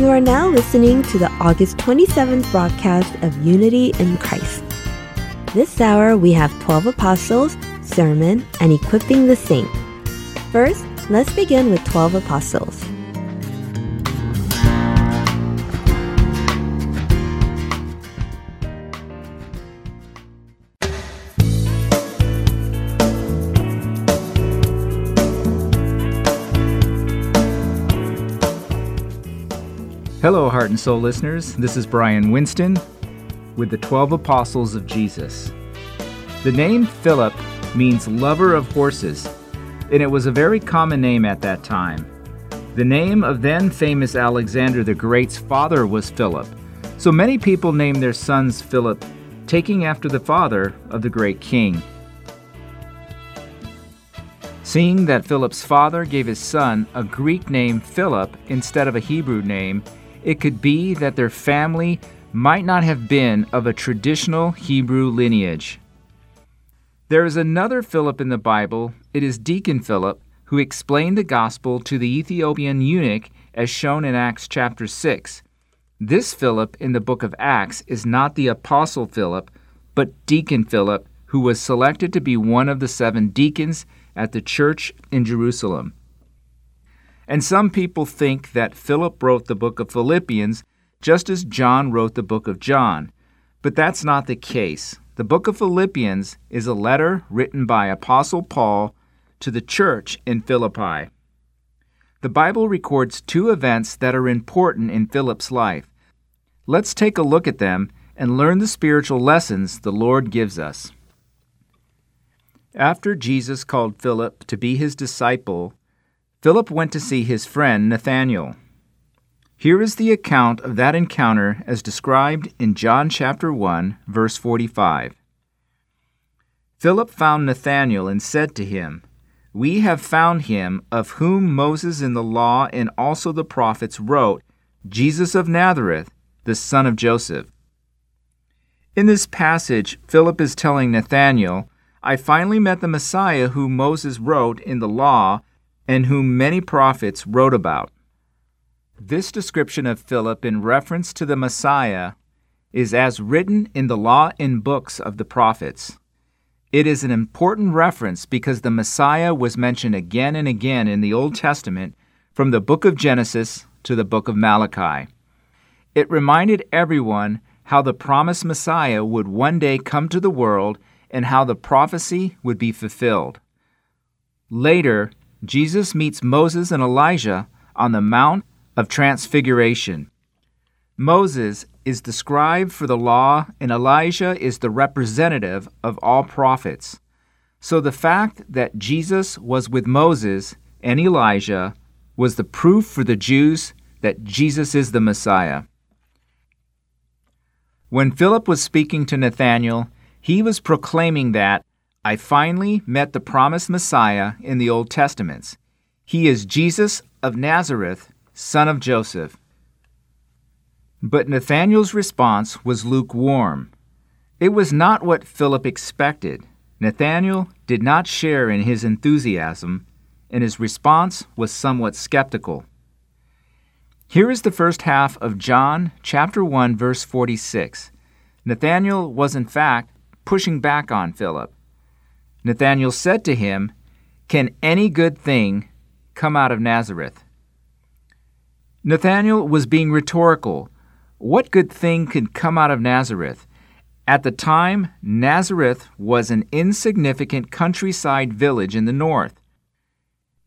You are now listening to the August 27th broadcast of Unity in Christ. This hour we have 12 apostles, sermon, and equipping the saint. First, let's begin with 12 apostles. Hello, Heart and Soul listeners. This is Brian Winston with the 12 Apostles of Jesus. The name Philip means lover of horses, and it was a very common name at that time. The name of then famous Alexander the Great's father was Philip, so many people named their sons Philip, taking after the father of the great king. Seeing that Philip's father gave his son a Greek name Philip instead of a Hebrew name, it could be that their family might not have been of a traditional Hebrew lineage. There is another Philip in the Bible. It is Deacon Philip, who explained the gospel to the Ethiopian eunuch as shown in Acts chapter 6. This Philip in the book of Acts is not the Apostle Philip, but Deacon Philip, who was selected to be one of the seven deacons at the church in Jerusalem. And some people think that Philip wrote the book of Philippians just as John wrote the book of John. But that's not the case. The book of Philippians is a letter written by Apostle Paul to the church in Philippi. The Bible records two events that are important in Philip's life. Let's take a look at them and learn the spiritual lessons the Lord gives us. After Jesus called Philip to be his disciple, Philip went to see his friend Nathanael. Here is the account of that encounter as described in John chapter 1, verse 45. Philip found Nathanael and said to him, We have found him of whom Moses in the law and also the prophets wrote, Jesus of Nazareth, the son of Joseph. In this passage, Philip is telling Nathanael, I finally met the Messiah whom Moses wrote in the law and whom many prophets wrote about. This description of Philip in reference to the Messiah is as written in the law and books of the prophets. It is an important reference because the Messiah was mentioned again and again in the Old Testament from the book of Genesis to the book of Malachi. It reminded everyone how the promised Messiah would one day come to the world and how the prophecy would be fulfilled. Later, Jesus meets Moses and Elijah on the Mount of Transfiguration. Moses is the scribe for the law, and Elijah is the representative of all prophets. So the fact that Jesus was with Moses and Elijah was the proof for the Jews that Jesus is the Messiah. When Philip was speaking to Nathanael, he was proclaiming that I finally met the promised Messiah in the Old Testaments. He is Jesus of Nazareth, son of Joseph. But Nathanael's response was lukewarm. It was not what Philip expected. Nathanael did not share in his enthusiasm, and his response was somewhat skeptical. Here is the first half of John chapter 1 verse 46. Nathanael was in fact pushing back on Philip. Nathanael said to him, Can any good thing come out of Nazareth? Nathanael was being rhetorical. What good thing could come out of Nazareth? At the time, Nazareth was an insignificant countryside village in the north.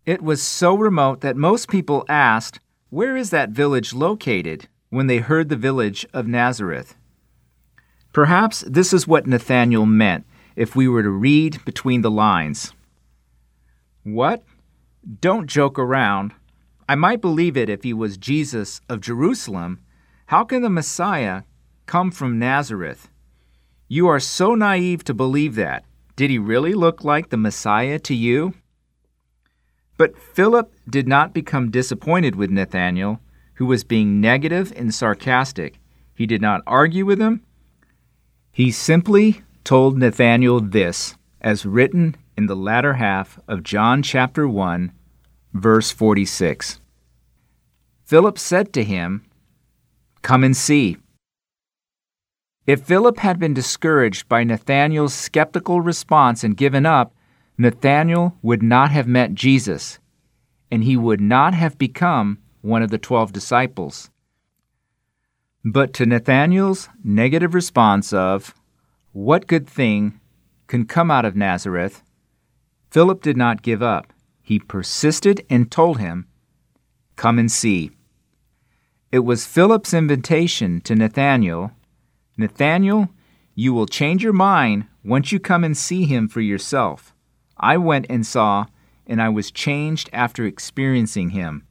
It was so remote that most people asked, Where is that village located? when they heard the village of Nazareth. Perhaps this is what Nathanael meant if we were to read between the lines. What? Don't joke around. I might believe it if he was Jesus of Jerusalem. How can the Messiah come from Nazareth? You are so naive to believe that. Did he really look like the Messiah to you? But Philip did not become disappointed with Nathanael, who was being negative and sarcastic. He did not argue with him. He simply told Nathanael this, as written in the latter half of John chapter 1, verse 46. Philip said to him, Come and see. If Philip had been discouraged by Nathanael's skeptical response and given up, Nathanael would not have met Jesus, and he would not have become one of the twelve disciples. But to Nathanael's negative response of, What good thing can come out of Nazareth? Philip did not give up. He persisted and told him, Come and see. It was Philip's invitation to Nathanael Nathanael, you will change your mind once you come and see him for yourself. I went and saw, and I was changed after experiencing him.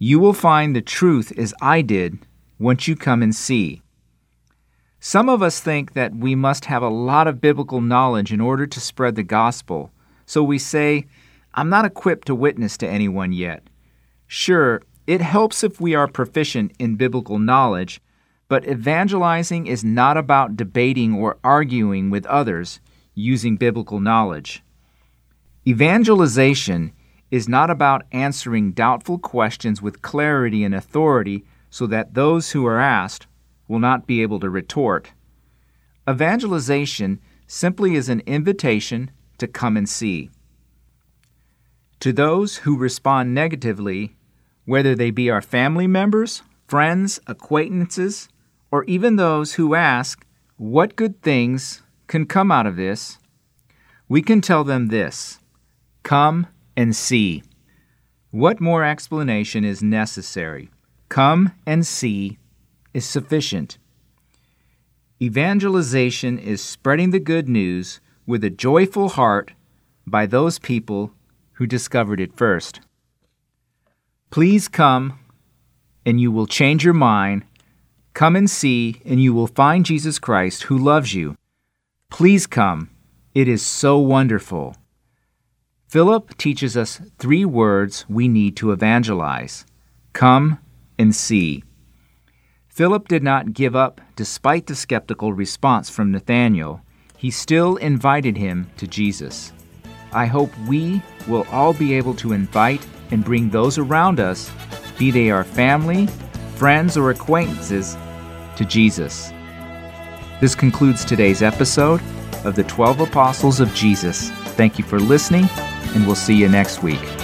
You will find the truth as I did once you come and see. Some of us think that we must have a lot of biblical knowledge in order to spread the gospel, so we say, I'm not equipped to witness to anyone yet. Sure, it helps if we are proficient in biblical knowledge, but evangelizing is not about debating or arguing with others using biblical knowledge. Evangelization is not about answering doubtful questions with clarity and authority so that those who are asked will not be able to retort. Evangelization simply is an invitation to come and see. To those who respond negatively, whether they be our family members, friends, acquaintances, or even those who ask, What good things can come out of this? we can tell them this Come and see. What more explanation is necessary? Come and see is sufficient. Evangelization is spreading the good news with a joyful heart by those people who discovered it first. Please come, and you will change your mind Come and see, and you will find Jesus Christ who loves you. Please come. It is so wonderful. Philip teaches us three words we need to evangelize come and see. Philip did not give up despite the skeptical response from Nathanael. He still invited him to Jesus. I hope we will all be able to invite and bring those around us, be they our family, friends, or acquaintances, to Jesus. This concludes today's episode of the 12 Apostles of Jesus. Thank you for listening, and we'll see you next week.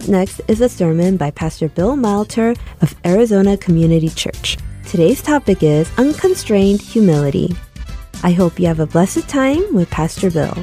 Up next is a sermon by Pastor Bill Malter of Arizona Community Church. Today's topic is unconstrained humility. I hope you have a blessed time with Pastor Bill.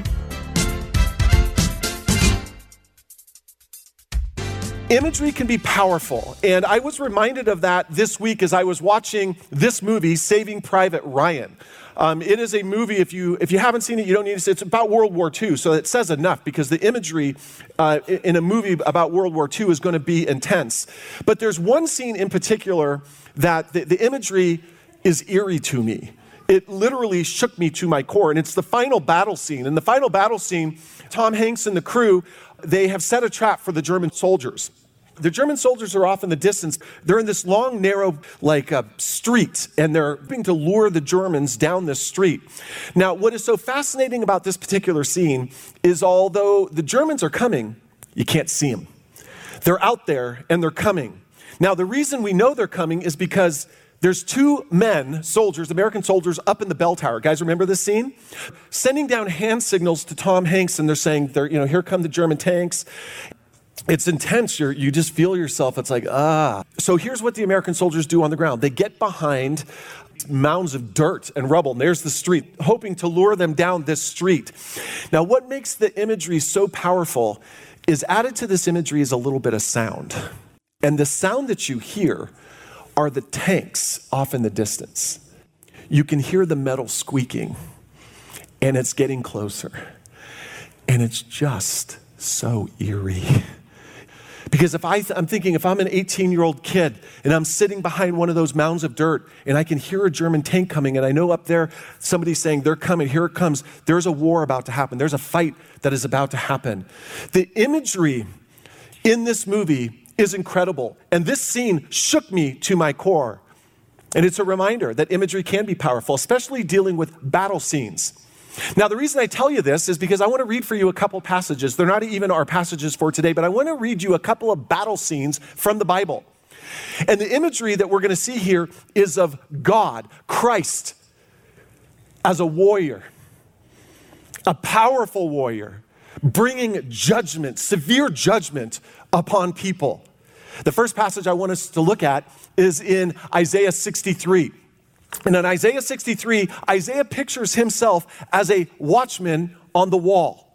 Imagery can be powerful, and I was reminded of that this week as I was watching this movie, Saving Private Ryan. Um, it is a movie. If you if you haven't seen it, you don't need to see it. It's about World War II, so it says enough because the imagery uh, in a movie about World War II is going to be intense. But there's one scene in particular that the, the imagery is eerie to me. It literally shook me to my core, and it's the final battle scene. In the final battle scene, Tom Hanks and the crew they have set a trap for the German soldiers. The German soldiers are off in the distance. They're in this long, narrow, like uh, street, and they're hoping to lure the Germans down this street. Now, what is so fascinating about this particular scene is although the Germans are coming, you can't see them. They're out there and they're coming. Now, the reason we know they're coming is because there's two men, soldiers, American soldiers, up in the bell tower. Guys, remember this scene? Sending down hand signals to Tom Hanks, and they're saying, they're, you know, here come the German tanks. It's intense. You're, you just feel yourself. It's like, ah. So here's what the American soldiers do on the ground they get behind mounds of dirt and rubble, and there's the street, hoping to lure them down this street. Now, what makes the imagery so powerful is added to this imagery is a little bit of sound. And the sound that you hear are the tanks off in the distance. You can hear the metal squeaking, and it's getting closer. And it's just so eerie. Because if I, I'm thinking, if I'm an 18 year old kid and I'm sitting behind one of those mounds of dirt and I can hear a German tank coming and I know up there somebody's saying, they're coming, here it comes, there's a war about to happen, there's a fight that is about to happen. The imagery in this movie is incredible. And this scene shook me to my core. And it's a reminder that imagery can be powerful, especially dealing with battle scenes. Now, the reason I tell you this is because I want to read for you a couple passages. They're not even our passages for today, but I want to read you a couple of battle scenes from the Bible. And the imagery that we're going to see here is of God, Christ, as a warrior, a powerful warrior, bringing judgment, severe judgment upon people. The first passage I want us to look at is in Isaiah 63. And in Isaiah 63, Isaiah pictures himself as a watchman on the wall.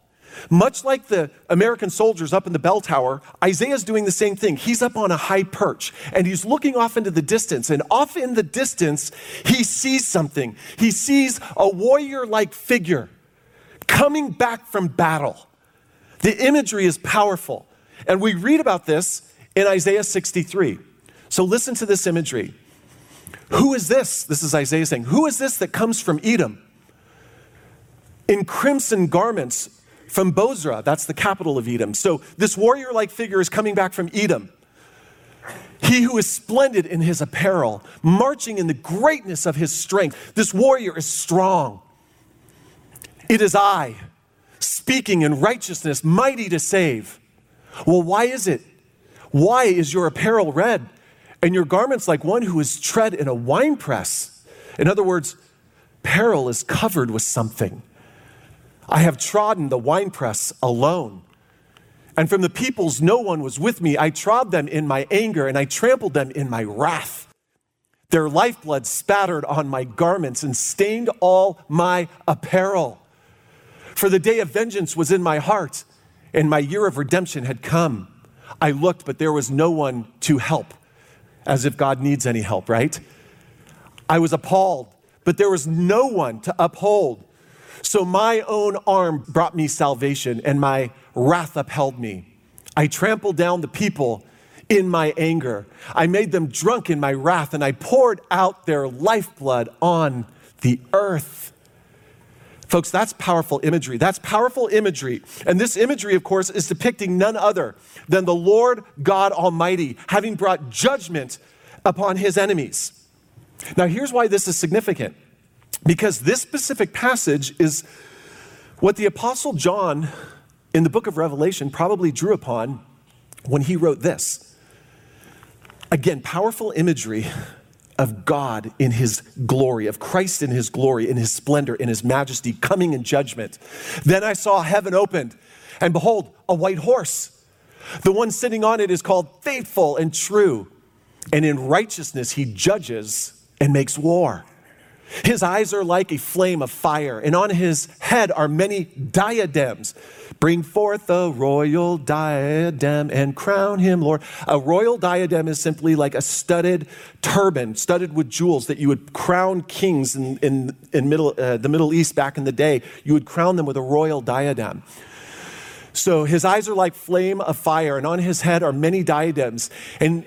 Much like the American soldiers up in the bell tower, Isaiah's doing the same thing. He's up on a high perch and he's looking off into the distance. And off in the distance, he sees something. He sees a warrior like figure coming back from battle. The imagery is powerful. And we read about this in Isaiah 63. So listen to this imagery. Who is this? This is Isaiah saying, Who is this that comes from Edom? In crimson garments from Bozrah, that's the capital of Edom. So this warrior like figure is coming back from Edom. He who is splendid in his apparel, marching in the greatness of his strength. This warrior is strong. It is I, speaking in righteousness, mighty to save. Well, why is it? Why is your apparel red and your garments like one who is tread in a winepress? In other words, peril is covered with something. I have trodden the winepress alone. And from the peoples, no one was with me. I trod them in my anger and I trampled them in my wrath. Their lifeblood spattered on my garments and stained all my apparel. For the day of vengeance was in my heart, and my year of redemption had come. I looked, but there was no one to help, as if God needs any help, right? I was appalled, but there was no one to uphold. So my own arm brought me salvation, and my wrath upheld me. I trampled down the people in my anger. I made them drunk in my wrath, and I poured out their lifeblood on the earth. Folks, that's powerful imagery. That's powerful imagery. And this imagery, of course, is depicting none other than the Lord God Almighty having brought judgment upon his enemies. Now, here's why this is significant because this specific passage is what the Apostle John in the book of Revelation probably drew upon when he wrote this. Again, powerful imagery of God in his glory, of Christ in his glory, in his splendor, in his majesty, coming in judgment. Then I saw heaven opened, and behold, a white horse. The one sitting on it is called faithful and true, and in righteousness he judges and makes war. His eyes are like a flame of fire, and on his head are many diadems. Bring forth a royal diadem and crown him, Lord. A royal diadem is simply like a studded turban, studded with jewels that you would crown kings in, in, in middle, uh, the Middle East back in the day. You would crown them with a royal diadem. So his eyes are like flame of fire, and on his head are many diadems. And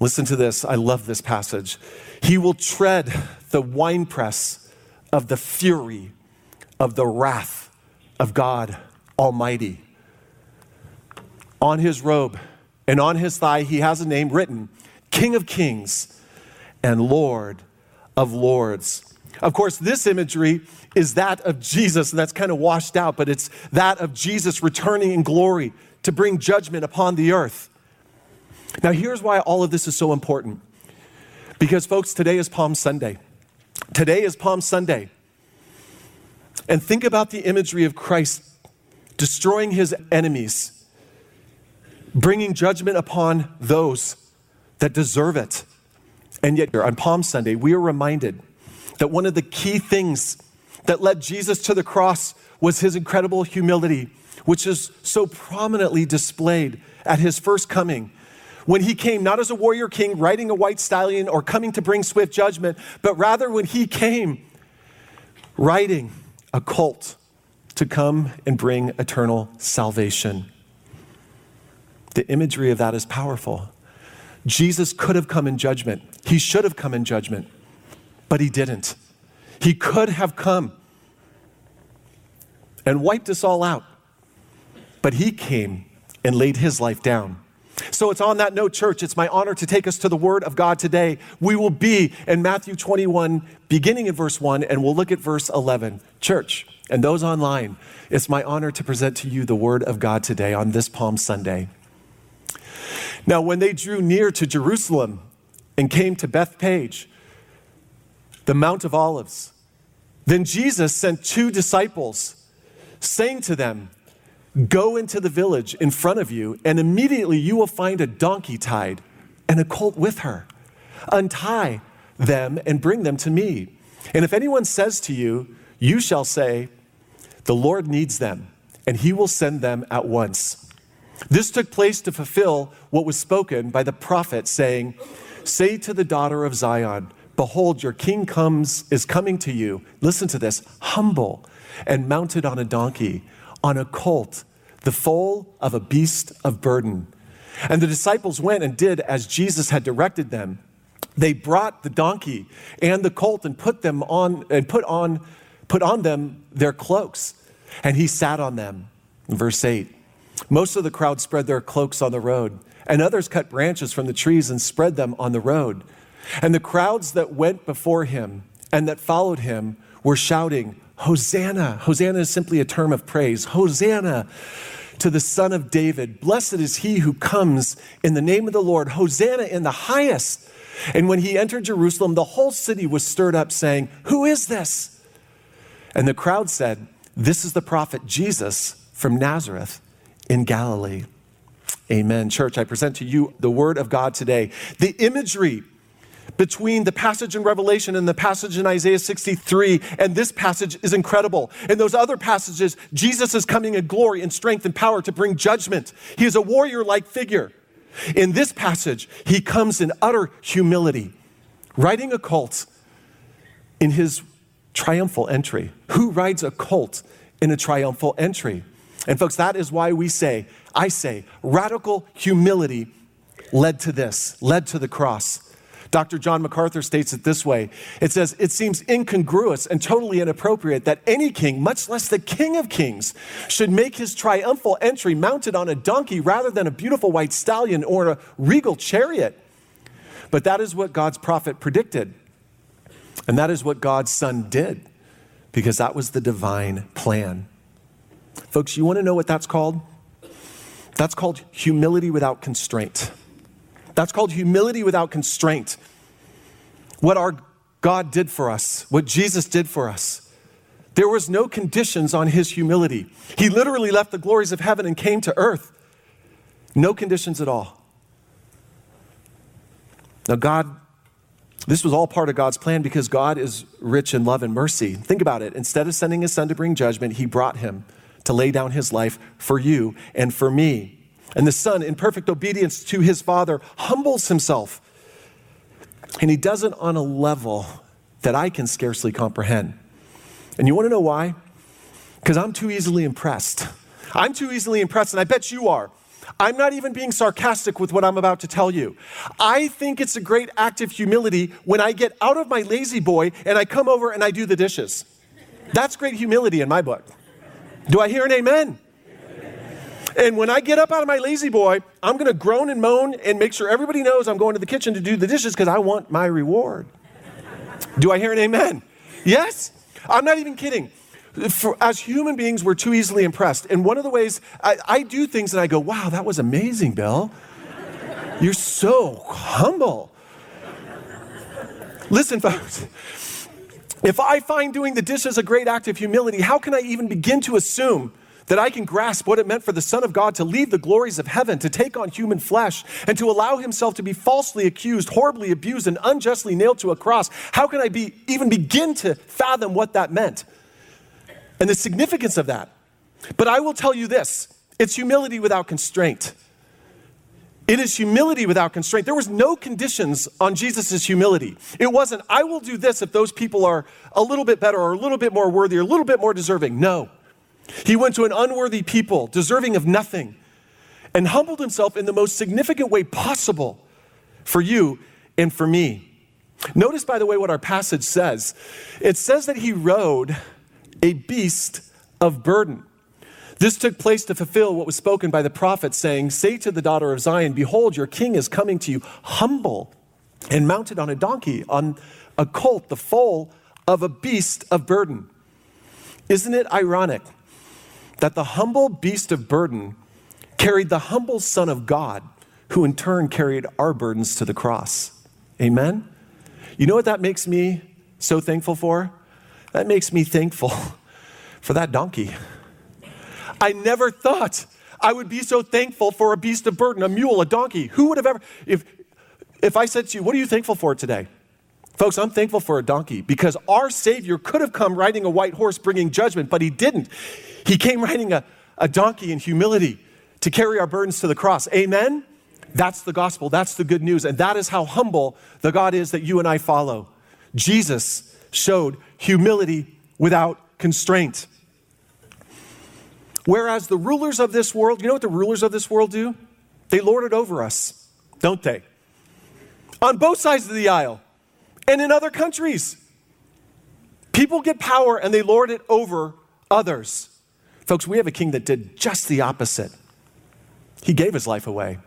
Listen to this. I love this passage. He will tread the winepress of the fury of the wrath of God Almighty. On his robe and on his thigh, he has a name written King of Kings and Lord of Lords. Of course, this imagery is that of Jesus, and that's kind of washed out, but it's that of Jesus returning in glory to bring judgment upon the earth. Now, here's why all of this is so important. Because, folks, today is Palm Sunday. Today is Palm Sunday. And think about the imagery of Christ destroying his enemies, bringing judgment upon those that deserve it. And yet, on Palm Sunday, we are reminded that one of the key things that led Jesus to the cross was his incredible humility, which is so prominently displayed at his first coming when he came not as a warrior king riding a white stallion or coming to bring swift judgment, but rather when he came riding a colt to come and bring eternal salvation. The imagery of that is powerful. Jesus could have come in judgment. He should have come in judgment, but he didn't. He could have come and wiped us all out, but he came and laid his life down so it's on that note, church, it's my honor to take us to the Word of God today. We will be in Matthew 21, beginning in verse 1, and we'll look at verse 11. Church, and those online, it's my honor to present to you the Word of God today on this Palm Sunday. Now, when they drew near to Jerusalem and came to Bethphage, the Mount of Olives, then Jesus sent two disciples, saying to them, Go into the village in front of you, and immediately you will find a donkey tied and a colt with her. Untie them and bring them to me. And if anyone says to you, you shall say, The Lord needs them, and he will send them at once. This took place to fulfill what was spoken by the prophet, saying, Say to the daughter of Zion, Behold, your king comes, is coming to you. Listen to this humble and mounted on a donkey on a colt, the foal of a beast of burden. And the disciples went and did as Jesus had directed them. They brought the donkey and the colt and put them on and put on put on them their cloaks. and he sat on them. Verse 8. Most of the crowd spread their cloaks on the road, and others cut branches from the trees and spread them on the road. And the crowds that went before him and that followed him were shouting, Hosanna! Hosanna is simply a term of praise. Hosanna to the Son of David. Blessed is he who comes in the name of the Lord. Hosanna in the highest. And when he entered Jerusalem, the whole city was stirred up, saying, Who is this? And the crowd said, This is the prophet Jesus from Nazareth in Galilee. Amen. Church, I present to you the word of God today. The imagery between the passage in Revelation and the passage in Isaiah 63 and this passage is incredible. In those other passages, Jesus is coming in glory and strength and power to bring judgment. He is a warrior like figure. In this passage, he comes in utter humility, riding a colt in his triumphal entry. Who rides a colt in a triumphal entry? And folks, that is why we say, I say, radical humility led to this, led to the cross. Dr. John MacArthur states it this way It says, It seems incongruous and totally inappropriate that any king, much less the king of kings, should make his triumphal entry mounted on a donkey rather than a beautiful white stallion or a regal chariot. But that is what God's prophet predicted. And that is what God's son did, because that was the divine plan. Folks, you want to know what that's called? That's called humility without constraint. That's called humility without constraint. What our God did for us, what Jesus did for us. There was no conditions on his humility. He literally left the glories of heaven and came to earth. No conditions at all. Now, God, this was all part of God's plan because God is rich in love and mercy. Think about it. Instead of sending his son to bring judgment, he brought him to lay down his life for you and for me. And the son, in perfect obedience to his father, humbles himself. And he does it on a level that I can scarcely comprehend. And you want to know why? Because I'm too easily impressed. I'm too easily impressed, and I bet you are. I'm not even being sarcastic with what I'm about to tell you. I think it's a great act of humility when I get out of my La-Z-Boy and I come over and I do the dishes. That's great humility in my book. Do I hear an amen? And when I get up out of my La-Z-Boy, I'm going to groan and moan and make sure everybody knows I'm going to the kitchen to do the dishes because I want my reward. Do I hear an amen? Yes? I'm not even kidding. For, as human beings, we're too easily impressed. And one of the ways I, I do things and I go, wow, that was amazing, Bill. You're so humble. Listen, folks, if I find doing the dishes a great act of humility, how can I even begin to assume that I can grasp what it meant for the Son of God to leave the glories of heaven, to take on human flesh, and to allow himself to be falsely accused, horribly abused, and unjustly nailed to a cross. How can I be, even begin to fathom what that meant and the significance of that? But I will tell you this it's humility without constraint. It is humility without constraint. There was no conditions on Jesus' humility. It wasn't, I will do this if those people are a little bit better or a little bit more worthy or a little bit more deserving. No. He went to an unworthy people, deserving of nothing, and humbled himself in the most significant way possible for you and for me. Notice, by the way, what our passage says it says that he rode a beast of burden. This took place to fulfill what was spoken by the prophet, saying, Say to the daughter of Zion, Behold, your king is coming to you, humble and mounted on a donkey, on a colt, the foal of a beast of burden. Isn't it ironic that the humble beast of burden carried the humble Son of God, who in turn carried our burdens to the cross. Amen? You know what that makes me so thankful for? That makes me thankful for that donkey. I never thought I would be so thankful for a beast of burden, a mule, a donkey. Who would have ever, if, if I said to you, What are you thankful for today? Folks, I'm thankful for a donkey because our Savior could have come riding a white horse bringing judgment, but he didn't. He came riding a, a donkey in humility to carry our burdens to the cross. Amen? That's the gospel. That's the good news. And that is how humble the God is that you and I follow. Jesus showed humility without constraint. Whereas the rulers of this world, you know what the rulers of this world do? They lord it over us, don't they? On both sides of the aisle and in other countries. People get power and they lord it over others. Folks, we have a king that did just the opposite. He gave his life away.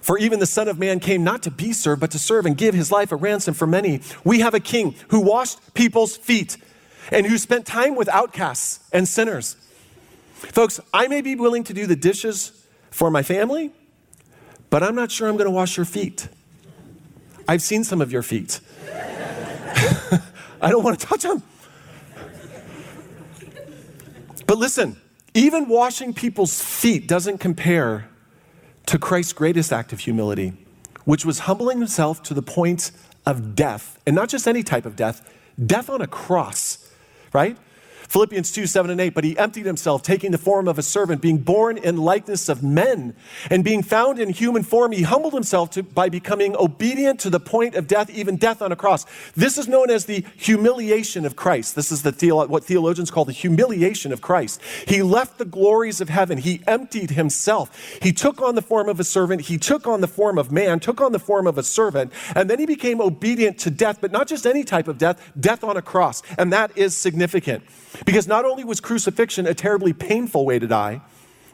For even the Son of Man came not to be served, but to serve and give his life a ransom for many. We have a king who washed people's feet and who spent time with outcasts and sinners. Folks, I may be willing to do the dishes for my family, but I'm not sure I'm going to wash your feet. I've seen some of your feet. I don't want to touch them. But listen, even washing people's feet doesn't compare to Christ's greatest act of humility, which was humbling himself to the point of death, and not just any type of death, death on a cross, right? Philippians 2 7 and 8. But he emptied himself, taking the form of a servant, being born in likeness of men, and being found in human form, he humbled himself to, by becoming obedient to the point of death, even death on a cross. This is known as the humiliation of Christ. This is the theolo- what theologians call the humiliation of Christ. He left the glories of heaven, he emptied himself. He took on the form of a servant, he took on the form of man, took on the form of a servant, and then he became obedient to death, but not just any type of death, death on a cross. And that is significant. Because not only was crucifixion a terribly painful way to die,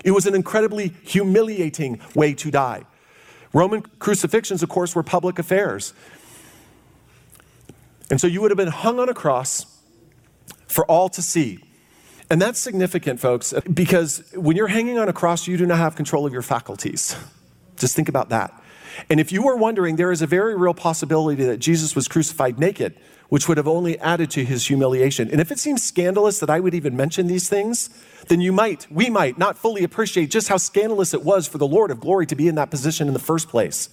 it was an incredibly humiliating way to die. Roman crucifixions, of course, were public affairs. And so you would have been hung on a cross for all to see. And that's significant, folks, because when you're hanging on a cross, you do not have control of your faculties. Just think about that. And if you were wondering, there is a very real possibility that Jesus was crucified naked which would have only added to his humiliation. And if it seems scandalous that I would even mention these things, then you might, we might not fully appreciate just how scandalous it was for the Lord of glory to be in that position in the first place.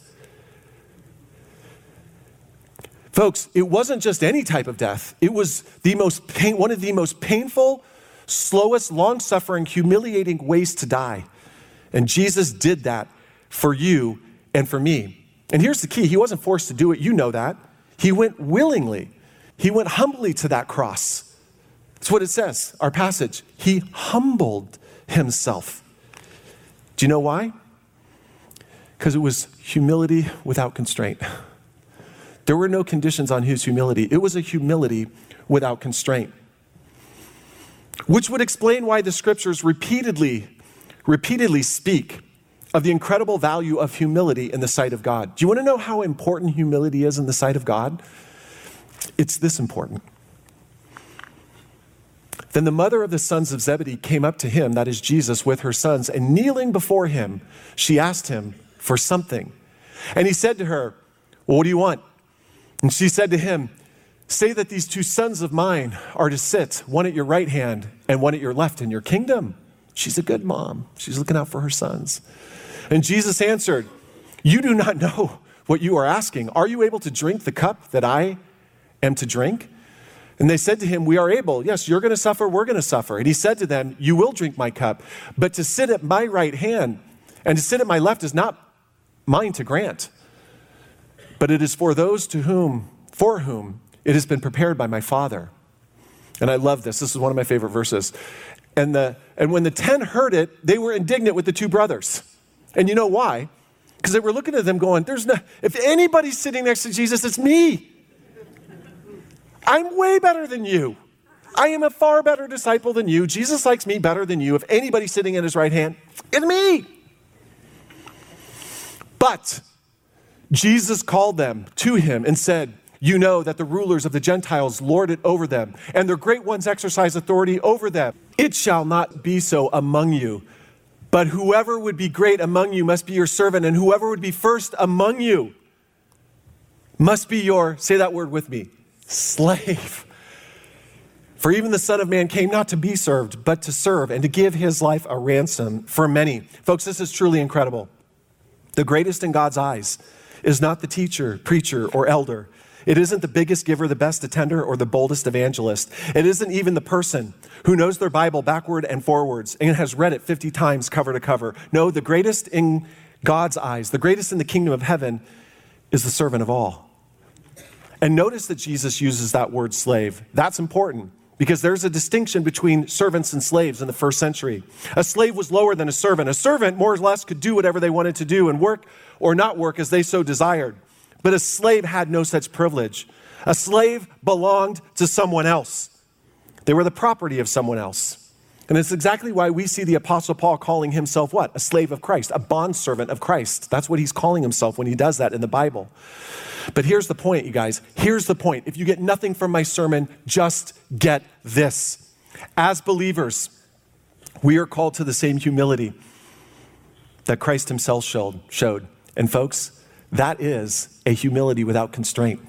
Folks, it wasn't just any type of death. It was the most pain, one of the most painful, slowest, long-suffering, humiliating ways to die. And Jesus did that for you and for me. And here's the key. He wasn't forced to do it. You know that. He went willingly. He went humbly to that cross. That's what it says, our passage. He humbled himself. Do you know why? Because it was humility without constraint. There were no conditions on his humility. It was a humility without constraint. Which would explain why the scriptures repeatedly, repeatedly speak of the incredible value of humility in the sight of God. Do you want to know how important humility is in the sight of God? It's this important. Then the mother of the sons of Zebedee came up to him, that is Jesus, with her sons, and kneeling before him, she asked him for something. And he said to her, well, What do you want? And she said to him, Say that these two sons of mine are to sit, one at your right hand and one at your left in your kingdom. She's a good mom. She's looking out for her sons. And Jesus answered, You do not know what you are asking. Are you able to drink the cup that I am to drink? And they said to him, We are able. Yes, you're going to suffer, we're going to suffer. And he said to them, You will drink my cup, but to sit at my right hand and to sit at my left is not mine to grant, but it is for those to whom, for whom it has been prepared by my Father. And I love this. This is one of my favorite verses. And, the, and when the ten heard it, they were indignant with the two brothers. And you know why? Because they were looking at them going, There's no, if anybody's sitting next to Jesus, it's me. I'm way better than you. I am a far better disciple than you. Jesus likes me better than you. If anybody's sitting at his right hand, it's me. But Jesus called them to him and said, You know that the rulers of the Gentiles lord it over them, and their great ones exercise authority over them. It shall not be so among you. But whoever would be great among you must be your servant, and whoever would be first among you must be your, say that word with me, slave. For even the Son of Man came not to be served, but to serve and to give his life a ransom for many. Folks, this is truly incredible. The greatest in God's eyes is not the teacher, preacher, or elder. It isn't the biggest giver, the best attender, or the boldest evangelist. It isn't even the person who knows their Bible backward and forwards and has read it 50 times cover to cover. No, the greatest in God's eyes, the greatest in the kingdom of heaven, is the servant of all. And notice that Jesus uses that word slave. That's important because there's a distinction between servants and slaves in the first century. A slave was lower than a servant. A servant, more or less, could do whatever they wanted to do and work or not work as they so desired. But a slave had no such privilege. A slave belonged to someone else, they were the property of someone else. And it's exactly why we see the Apostle Paul calling himself what? A slave of Christ, a bondservant of Christ. That's what he's calling himself when he does that in the Bible. But here's the point, you guys. Here's the point. If you get nothing from my sermon, just get this. As believers, we are called to the same humility that Christ himself showed. And folks, that is a humility without constraint.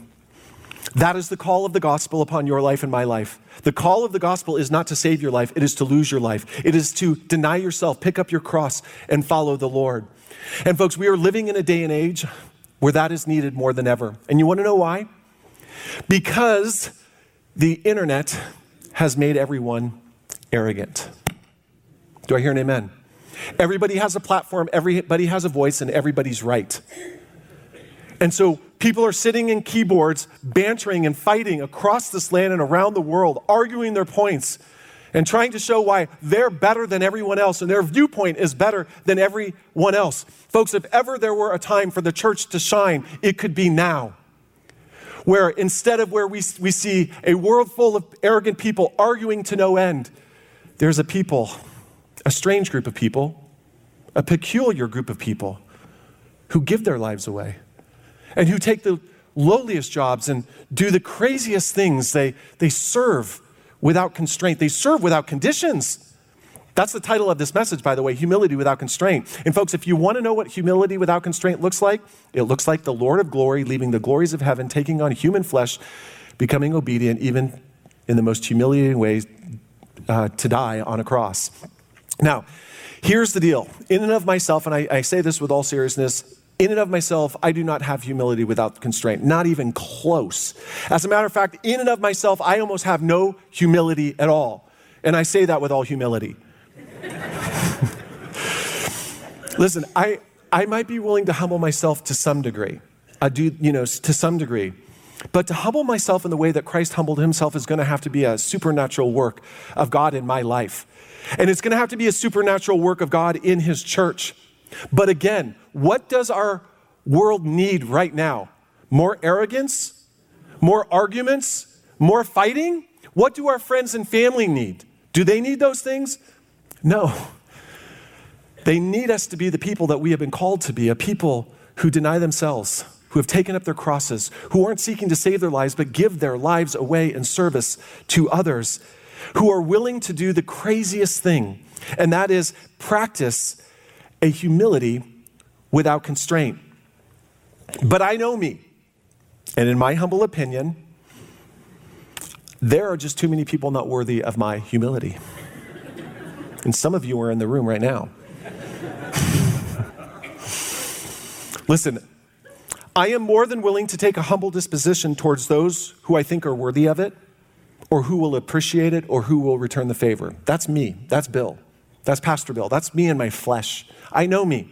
That is the call of the gospel upon your life and my life. The call of the gospel is not to save your life, it is to lose your life. It is to deny yourself, pick up your cross, and follow the Lord. And folks, we are living in a day and age where that is needed more than ever. And you want to know why? Because the internet has made everyone arrogant. Do I hear an amen? Everybody has a platform, everybody has a voice, and everybody's right. And so people are sitting in keyboards, bantering and fighting across this land and around the world, arguing their points and trying to show why they're better than everyone else and their viewpoint is better than everyone else. Folks, if ever there were a time for the church to shine, it could be now. Where instead of where we, we see a world full of arrogant people arguing to no end, there's a people, a strange group of people, a peculiar group of people who give their lives away and who take the lowliest jobs and do the craziest things. They, they serve without constraint, they serve without conditions. That's the title of this message, by the way humility without constraint. And, folks, if you want to know what humility without constraint looks like, it looks like the Lord of glory leaving the glories of heaven, taking on human flesh, becoming obedient, even in the most humiliating ways, uh, to die on a cross. Now, here's the deal. In and of myself, and I, I say this with all seriousness, in and of myself, I do not have humility without constraint, not even close. As a matter of fact, in and of myself, I almost have no humility at all. And I say that with all humility. Listen, I, I might be willing to humble myself to some degree. I do, you know, to some degree. But to humble myself in the way that Christ humbled himself is going to have to be a supernatural work of God in my life. And it's going to have to be a supernatural work of God in his church. But again, what does our world need right now? More arrogance? More arguments? More fighting? What do our friends and family need? Do they need those things? No. They need us to be the people that we have been called to be, a people who deny themselves, who have taken up their crosses, who aren't seeking to save their lives, but give their lives away in service to others, who are willing to do the craziest thing, and that is practice a humility without constraint. But I know me. And in my humble opinion, there are just too many people not worthy of my humility. And some of you are in the room right now. Listen, I am more than willing to take a humble disposition towards those who I think are worthy of it, or who will appreciate it, or who will return the favor. That's me. That's Bill. That's Pastor Bill. That's me in my flesh. I know me.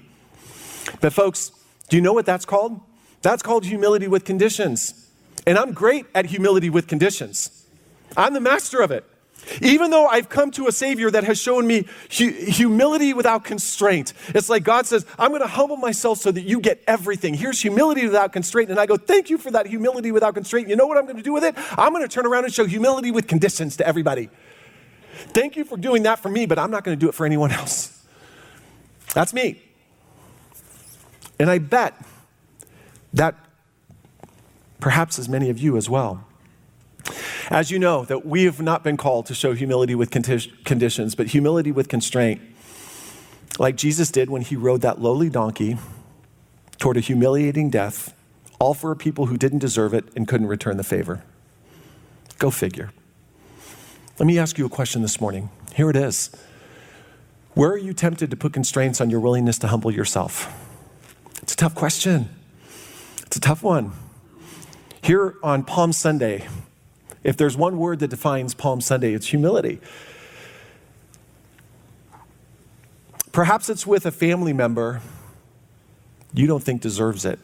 But, folks, do you know what that's called? That's called humility with conditions. And I'm great at humility with conditions. I'm the master of it. Even though I've come to a Savior that has shown me hu- humility without constraint, it's like God says, I'm going to humble myself so that you get everything. Here's humility without constraint. And I go, Thank you for that humility without constraint. You know what I'm going to do with it? I'm going to turn around and show humility with conditions to everybody. Thank you for doing that for me, but I'm not going to do it for anyone else. That's me. And I bet that perhaps as many of you as well. As you know, that we have not been called to show humility with conditions, but humility with constraint, like Jesus did when he rode that lowly donkey toward a humiliating death, all for a people who didn't deserve it and couldn't return the favor. Go figure. Let me ask you a question this morning. Here it is. Where are you tempted to put constraints on your willingness to humble yourself? It's a tough question. It's a tough one. Here on Palm Sunday, if there's one word that defines Palm Sunday, it's humility. Perhaps it's with a family member you don't think deserves it.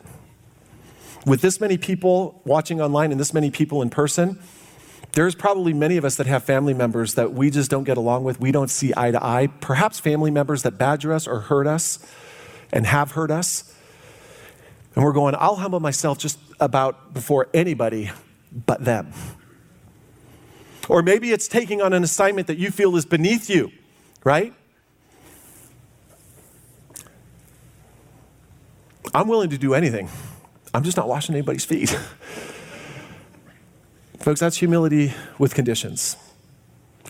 With this many people watching online and this many people in person, there's probably many of us that have family members that we just don't get along with. We don't see eye to eye. Perhaps family members that badger us or hurt us and have hurt us. And we're going, I'll humble myself just about before anybody but them. Or maybe it's taking on an assignment that you feel is beneath you. right? I'm willing to do anything. I'm just not washing anybody's feet. Folks, that's humility with conditions.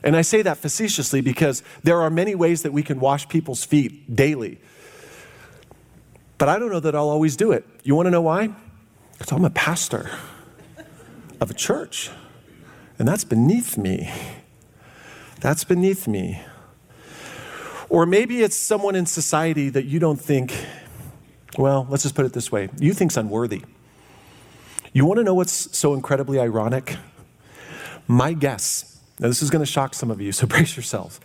And I say that facetiously because there are many ways that we can wash people's feet daily. But I don't know that I'll always do it. You want to know why? Because I'm a pastor of a church. And that's beneath me. That's beneath me. Or maybe it's someone in society that you don't think, well, let's just put it this way you think's unworthy. You want to know what's so incredibly ironic? My guess, now this is going to shock some of you, so brace yourselves.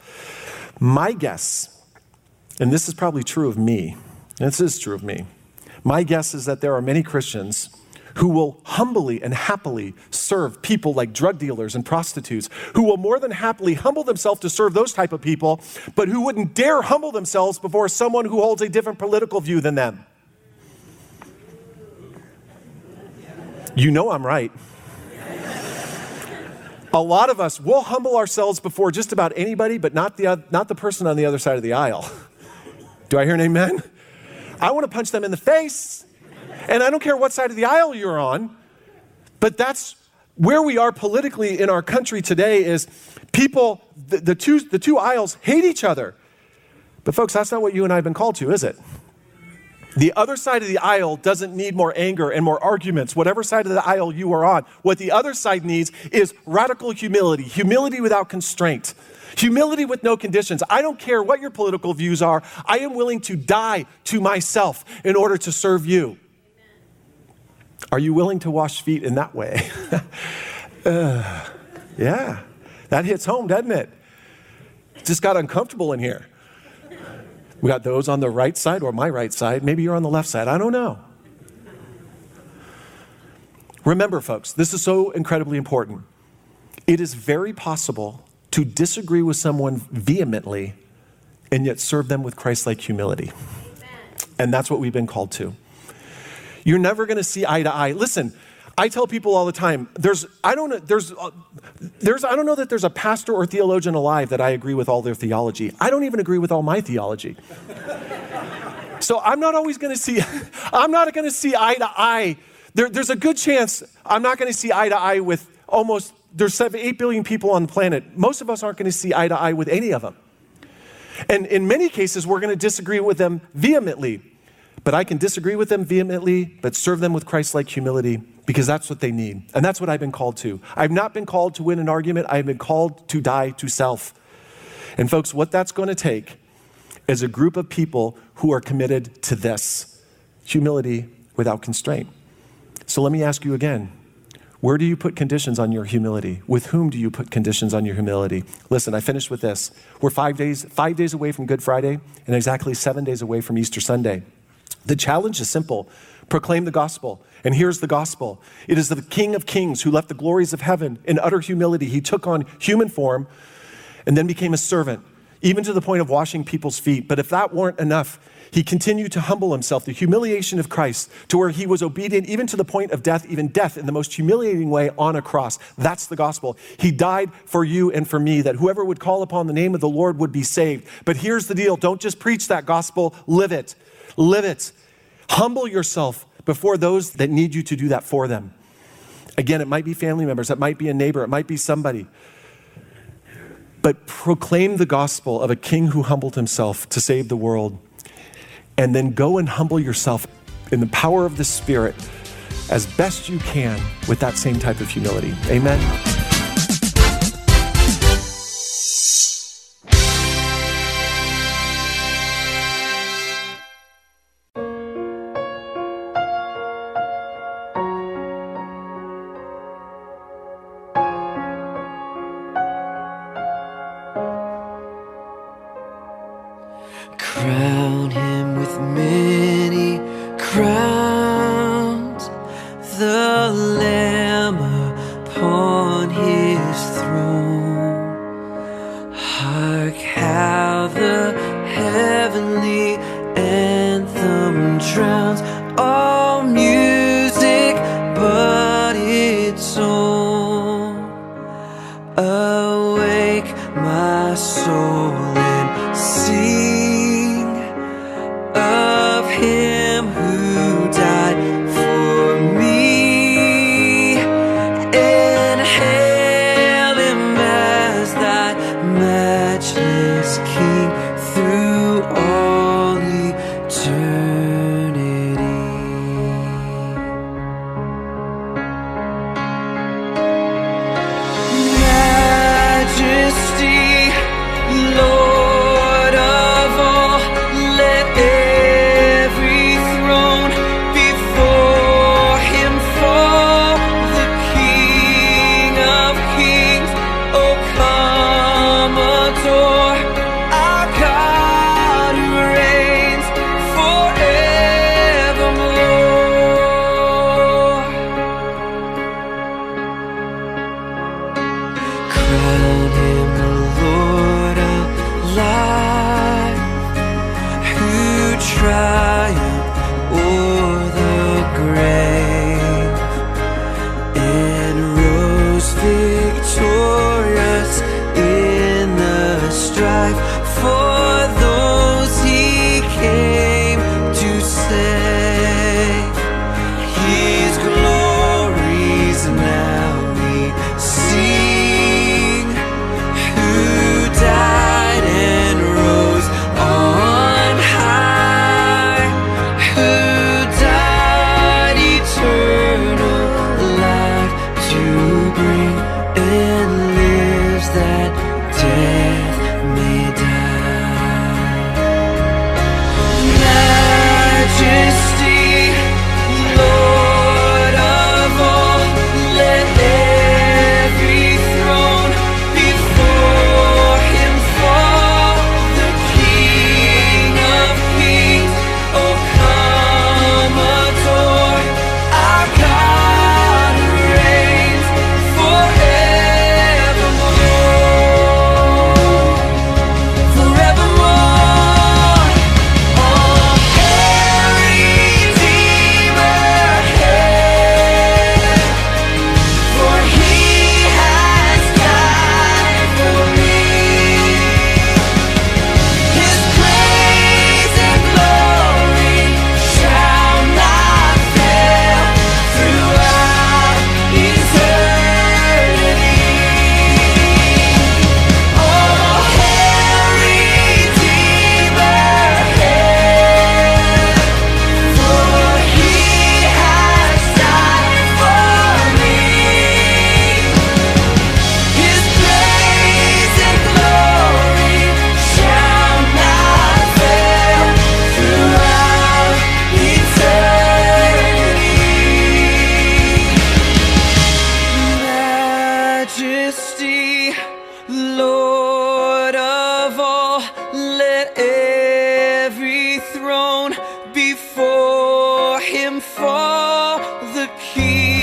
My guess, and this is probably true of me, this is true of me. My guess is that there are many Christians who will humbly and happily serve people like drug dealers and prostitutes, who will more than happily humble themselves to serve those type of people, but who wouldn't dare humble themselves before someone who holds a different political view than them. You know I'm right. A lot of us will humble ourselves before just about anybody, but not the, not the person on the other side of the aisle. Do I hear an amen? I want to punch them in the face. And I don't care what side of the aisle you're on, but that's where we are politically in our country today is people, the, the, two, the two aisles hate each other. But folks, that's not what you and I have been called to, is it? The other side of the aisle doesn't need more anger and more arguments, whatever side of the aisle you are on. What the other side needs is radical humility, humility without constraint, humility with no conditions. I don't care what your political views are, I am willing to die to myself in order to serve you. Are you willing to wash feet in that way? uh, yeah, that hits home, doesn't it? it? Just got uncomfortable in here. We got those on the right side or my right side. Maybe you're on the left side. I don't know. Remember, folks, this is so incredibly important. It is very possible to disagree with someone vehemently and yet serve them with Christ like humility. And that's what we've been called to. You're never going to see eye to eye. Listen, I tell people all the time, there's, I don't, there's, uh, there's, I don't know that there's a pastor or theologian alive that I agree with all their theology. I don't even agree with all my theology. so I'm not always going to see, I'm not going to see eye to eye. There, there's a good chance I'm not going to see eye to eye with almost, there's seven, eight billion people on the planet. Most of us aren't going to see eye to eye with any of them. And in many cases, we're going to disagree with them vehemently. But I can disagree with them vehemently, but serve them with Christ like humility because that's what they need. And that's what I've been called to. I've not been called to win an argument, I've been called to die to self. And folks, what that's going to take is a group of people who are committed to this humility without constraint. So let me ask you again where do you put conditions on your humility? With whom do you put conditions on your humility? Listen, I finished with this. We're five days, five days away from Good Friday and exactly seven days away from Easter Sunday. The challenge is simple proclaim the gospel. And here's the gospel it is the King of Kings who left the glories of heaven in utter humility. He took on human form and then became a servant, even to the point of washing people's feet. But if that weren't enough, he continued to humble himself, the humiliation of Christ, to where he was obedient even to the point of death, even death in the most humiliating way on a cross. That's the gospel. He died for you and for me, that whoever would call upon the name of the Lord would be saved. But here's the deal don't just preach that gospel, live it. Live it. Humble yourself before those that need you to do that for them. Again, it might be family members, it might be a neighbor, it might be somebody. But proclaim the gospel of a king who humbled himself to save the world. And then go and humble yourself in the power of the Spirit as best you can with that same type of humility. Amen. Him. The King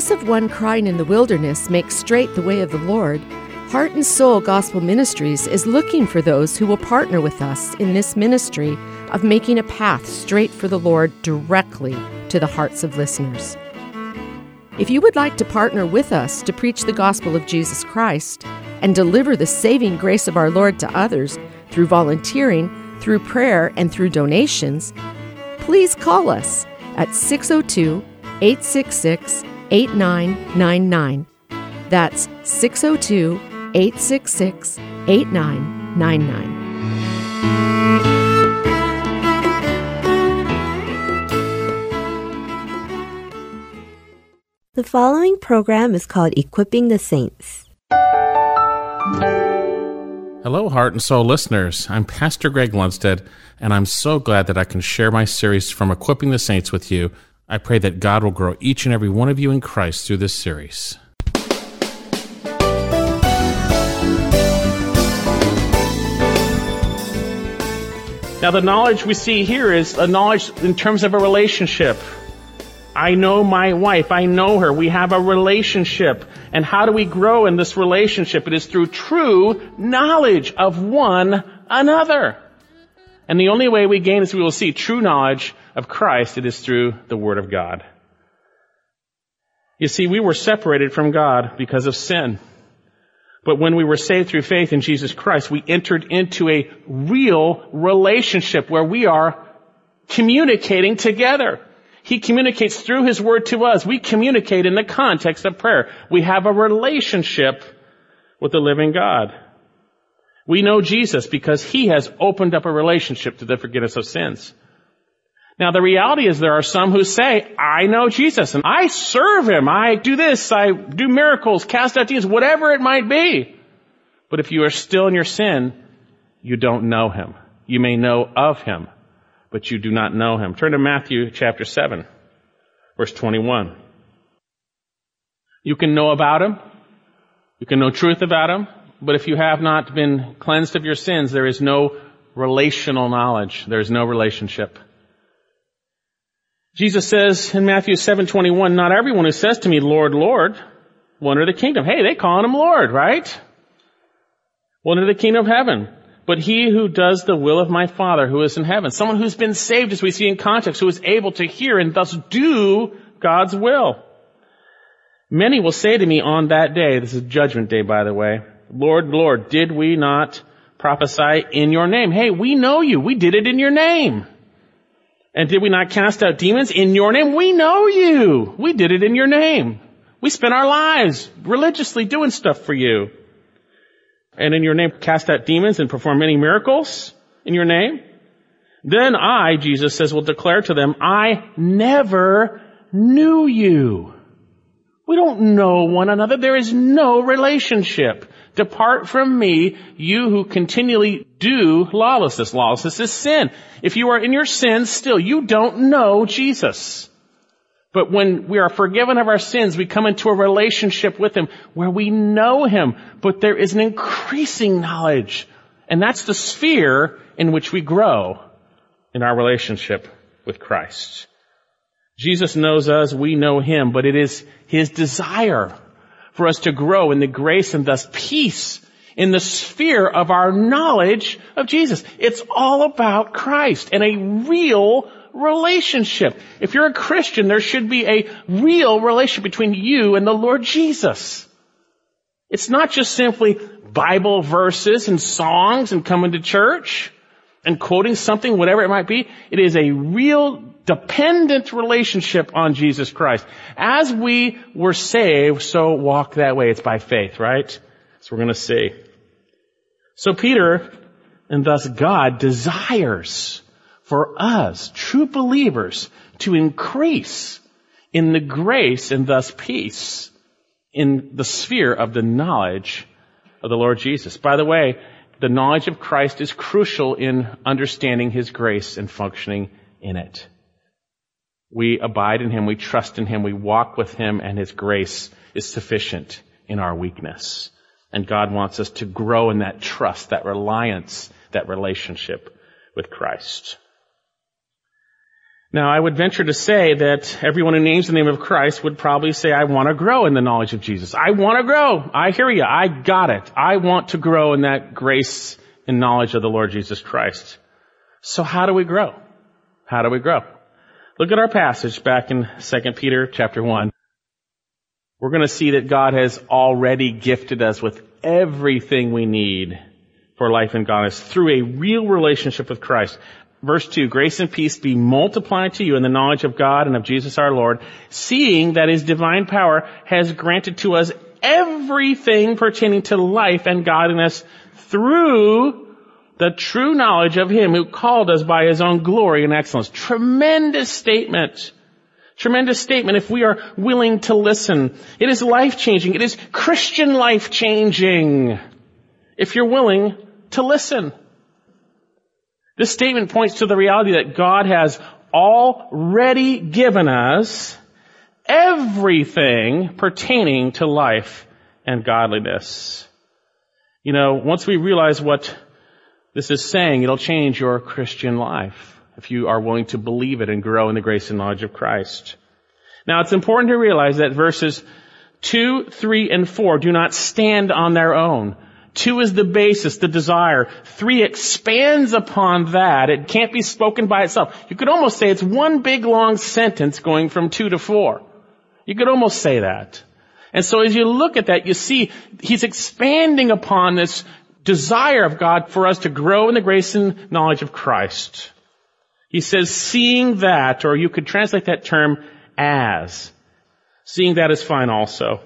voice of one crying in the wilderness makes straight the way of the Lord, Heart and Soul Gospel Ministries is looking for those who will partner with us in this ministry of making a path straight for the Lord directly to the hearts of listeners. If you would like to partner with us to preach the gospel of Jesus Christ and deliver the saving grace of our Lord to others through volunteering, through prayer, and through donations, please call us at 602 866 8999. That's 602 866 8999. The following program is called Equipping the Saints. Hello, Heart and Soul listeners. I'm Pastor Greg Lundstead, and I'm so glad that I can share my series from Equipping the Saints with you. I pray that God will grow each and every one of you in Christ through this series. Now, the knowledge we see here is a knowledge in terms of a relationship. I know my wife. I know her. We have a relationship. And how do we grow in this relationship? It is through true knowledge of one another. And the only way we gain is we will see true knowledge of Christ. It is through the Word of God. You see, we were separated from God because of sin. But when we were saved through faith in Jesus Christ, we entered into a real relationship where we are communicating together. He communicates through His Word to us. We communicate in the context of prayer. We have a relationship with the living God. We know Jesus because He has opened up a relationship to the forgiveness of sins. Now the reality is there are some who say, I know Jesus and I serve Him. I do this. I do miracles, cast out demons, whatever it might be. But if you are still in your sin, you don't know Him. You may know of Him, but you do not know Him. Turn to Matthew chapter 7, verse 21. You can know about Him. You can know truth about Him. But if you have not been cleansed of your sins, there is no relational knowledge. There is no relationship. Jesus says in Matthew 7:21, not everyone who says to me, Lord, Lord, will enter the kingdom. Hey, they calling him Lord, right? Will enter the kingdom of heaven. But he who does the will of my Father who is in heaven. Someone who's been saved, as we see in context, who is able to hear and thus do God's will. Many will say to me on that day, this is judgment day, by the way, Lord, Lord, did we not prophesy in your name? Hey, we know you. We did it in your name. And did we not cast out demons in your name? We know you. We did it in your name. We spent our lives religiously doing stuff for you. And in your name cast out demons and perform many miracles in your name. Then I, Jesus says, will declare to them, I never knew you. We don't know one another. There is no relationship. Depart from me, you who continually do lawlessness. Lawlessness is sin. If you are in your sins still, you don't know Jesus. But when we are forgiven of our sins, we come into a relationship with Him where we know Him, but there is an increasing knowledge. And that's the sphere in which we grow in our relationship with Christ. Jesus knows us, we know Him, but it is His desire for us to grow in the grace and thus peace in the sphere of our knowledge of Jesus. It's all about Christ and a real relationship. If you're a Christian, there should be a real relationship between you and the Lord Jesus. It's not just simply Bible verses and songs and coming to church and quoting something, whatever it might be. It is a real dependent relationship on Jesus Christ. As we were saved, so walk that way. It's by faith, right? So we're going to see. So Peter, and thus God, desires for us, true believers, to increase in the grace and thus peace in the sphere of the knowledge of the Lord Jesus. By the way, the knowledge of Christ is crucial in understanding His grace and functioning in it. We abide in Him, we trust in Him, we walk with Him, and His grace is sufficient in our weakness. And God wants us to grow in that trust, that reliance, that relationship with Christ. Now, I would venture to say that everyone who names the name of Christ would probably say, I want to grow in the knowledge of Jesus. I want to grow. I hear you. I got it. I want to grow in that grace and knowledge of the Lord Jesus Christ. So how do we grow? How do we grow? Look at our passage back in 2 Peter chapter 1. We're going to see that God has already gifted us with everything we need for life and godliness through a real relationship with Christ. Verse 2, grace and peace be multiplied to you in the knowledge of God and of Jesus our Lord, seeing that his divine power has granted to us everything pertaining to life and godliness through the true knowledge of him who called us by his own glory and excellence. Tremendous statement. Tremendous statement if we are willing to listen. It is life changing. It is Christian life changing. If you're willing to listen. This statement points to the reality that God has already given us everything pertaining to life and godliness. You know, once we realize what this is saying, it'll change your Christian life if you are willing to believe it and grow in the grace and knowledge of Christ. Now it's important to realize that verses 2, 3, and 4 do not stand on their own. Two is the basis, the desire. Three expands upon that. It can't be spoken by itself. You could almost say it's one big long sentence going from two to four. You could almost say that. And so as you look at that, you see he's expanding upon this desire of God for us to grow in the grace and knowledge of Christ. He says, seeing that, or you could translate that term as. Seeing that is fine also.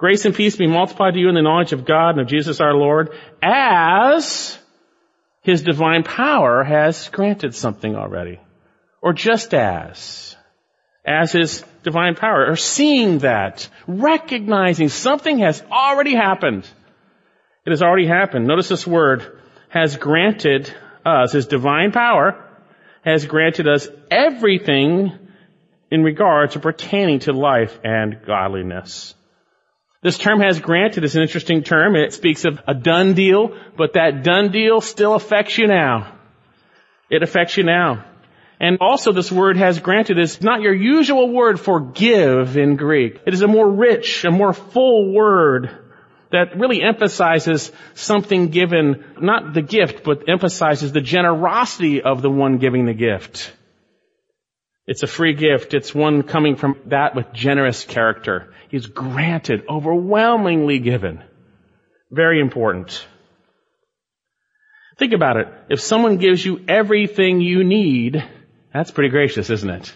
Grace and peace be multiplied to you in the knowledge of God and of Jesus our Lord as His divine power has granted something already. or just as, as his divine power, or seeing that, recognizing something has already happened. It has already happened. Notice this word, has granted us, his divine power, has granted us everything in regard to pertaining to life and godliness. This term has granted is an interesting term. It speaks of a done deal, but that done deal still affects you now. It affects you now. And also this word has granted is not your usual word for give in Greek. It is a more rich, a more full word that really emphasizes something given, not the gift, but emphasizes the generosity of the one giving the gift. It's a free gift. It's one coming from that with generous character. He's granted, overwhelmingly given. Very important. Think about it. If someone gives you everything you need, that's pretty gracious, isn't it?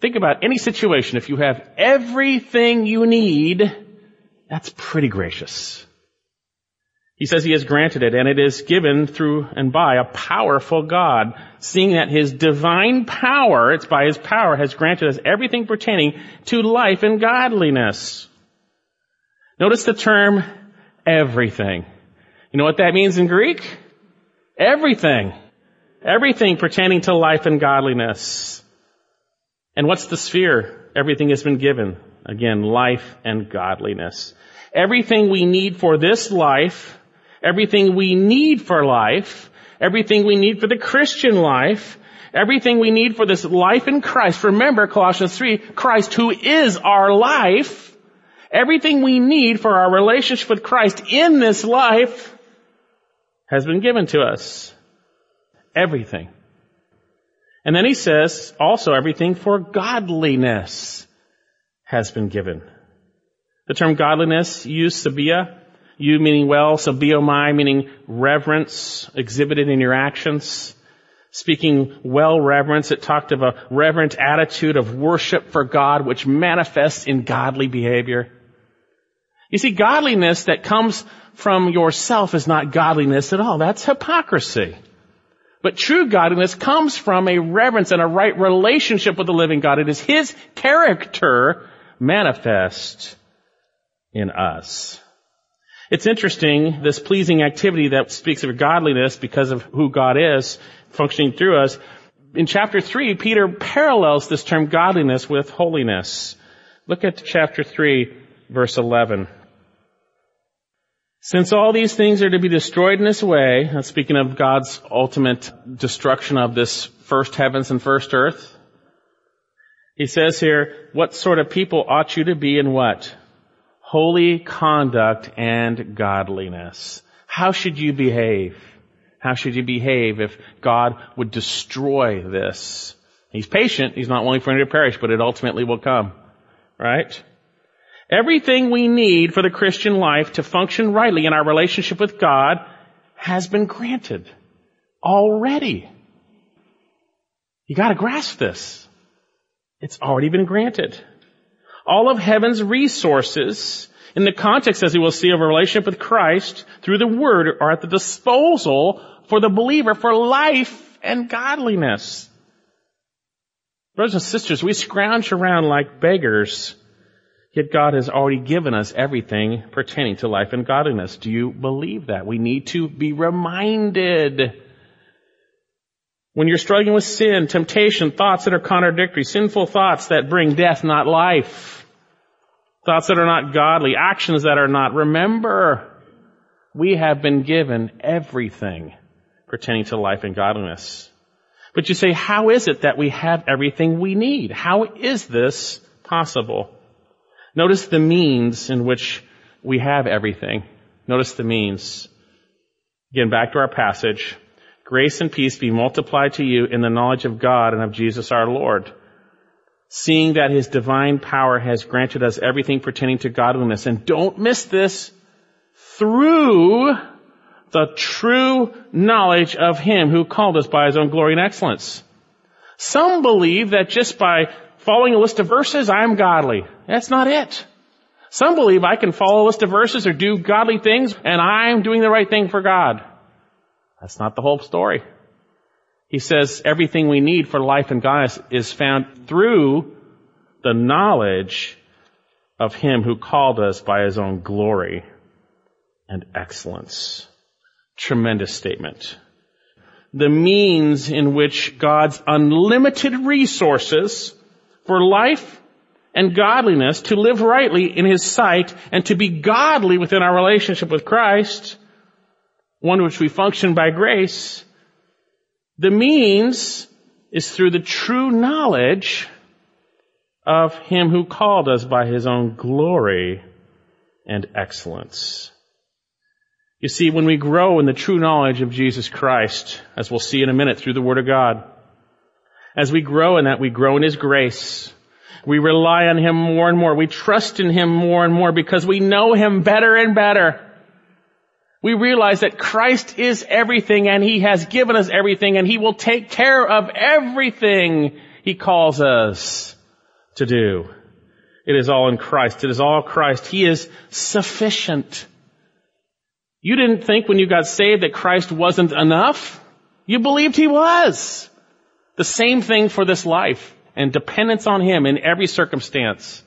Think about any situation. If you have everything you need, that's pretty gracious. He says he has granted it, and it is given through and by a powerful God, seeing that his divine power, it's by his power, has granted us everything pertaining to life and godliness. Notice the term everything. You know what that means in Greek? Everything. Everything pertaining to life and godliness. And what's the sphere? Everything has been given. Again, life and godliness. Everything we need for this life, everything we need for life, everything we need for the Christian life, everything we need for this life in Christ. Remember Colossians 3, Christ who is our life, everything we need for our relationship with Christ in this life has been given to us. Everything. And then he says also everything for godliness has been given. The term godliness eusebeia, you meaning well, sebomai oh meaning reverence exhibited in your actions. Speaking well reverence, it talked of a reverent attitude of worship for God which manifests in godly behavior. You see, godliness that comes from yourself is not godliness at all. That's hypocrisy. But true godliness comes from a reverence and a right relationship with the living God. It is His character manifest in us. It's interesting, this pleasing activity that speaks of godliness because of who God is functioning through us. In chapter 3, Peter parallels this term godliness with holiness. Look at chapter 3, verse 11. Since all these things are to be destroyed in this way, speaking of God's ultimate destruction of this first heavens and first earth, he says here, what sort of people ought you to be in what? Holy conduct and godliness. How should you behave? How should you behave if God would destroy this? He's patient. He's not willing for any to perish, but it ultimately will come. Right? Everything we need for the Christian life to function rightly in our relationship with God has been granted. Already. You gotta grasp this. It's already been granted. All of heaven's resources, in the context, as we will see, of a relationship with Christ through the Word, are at the disposal for the believer for life and godliness. Brothers and sisters, we scrounge around like beggars Yet God has already given us everything pertaining to life and godliness. Do you believe that? We need to be reminded. When you're struggling with sin, temptation, thoughts that are contradictory, sinful thoughts that bring death, not life, thoughts that are not godly, actions that are not, remember, we have been given everything pertaining to life and godliness. But you say, how is it that we have everything we need? How is this possible? Notice the means in which we have everything. Notice the means. Again, back to our passage. Grace and peace be multiplied to you in the knowledge of God and of Jesus our Lord. Seeing that his divine power has granted us everything pertaining to godliness. And don't miss this. Through the true knowledge of him who called us by his own glory and excellence. Some believe that just by following a list of verses, I'm godly. That's not it. Some believe I can follow a list of verses or do godly things and I'm doing the right thing for God. That's not the whole story. He says everything we need for life and godliness is found through the knowledge of Him who called us by His own glory and excellence. Tremendous statement. The means in which God's unlimited resources for life and godliness to live rightly in His sight and to be godly within our relationship with Christ, one which we function by grace, the means is through the true knowledge of Him who called us by His own glory and excellence. You see, when we grow in the true knowledge of Jesus Christ, as we'll see in a minute through the Word of God, as we grow in that, we grow in His grace. We rely on Him more and more. We trust in Him more and more because we know Him better and better. We realize that Christ is everything and He has given us everything and He will take care of everything He calls us to do. It is all in Christ. It is all Christ. He is sufficient. You didn't think when you got saved that Christ wasn't enough. You believed He was. The same thing for this life and dependence on Him in every circumstance.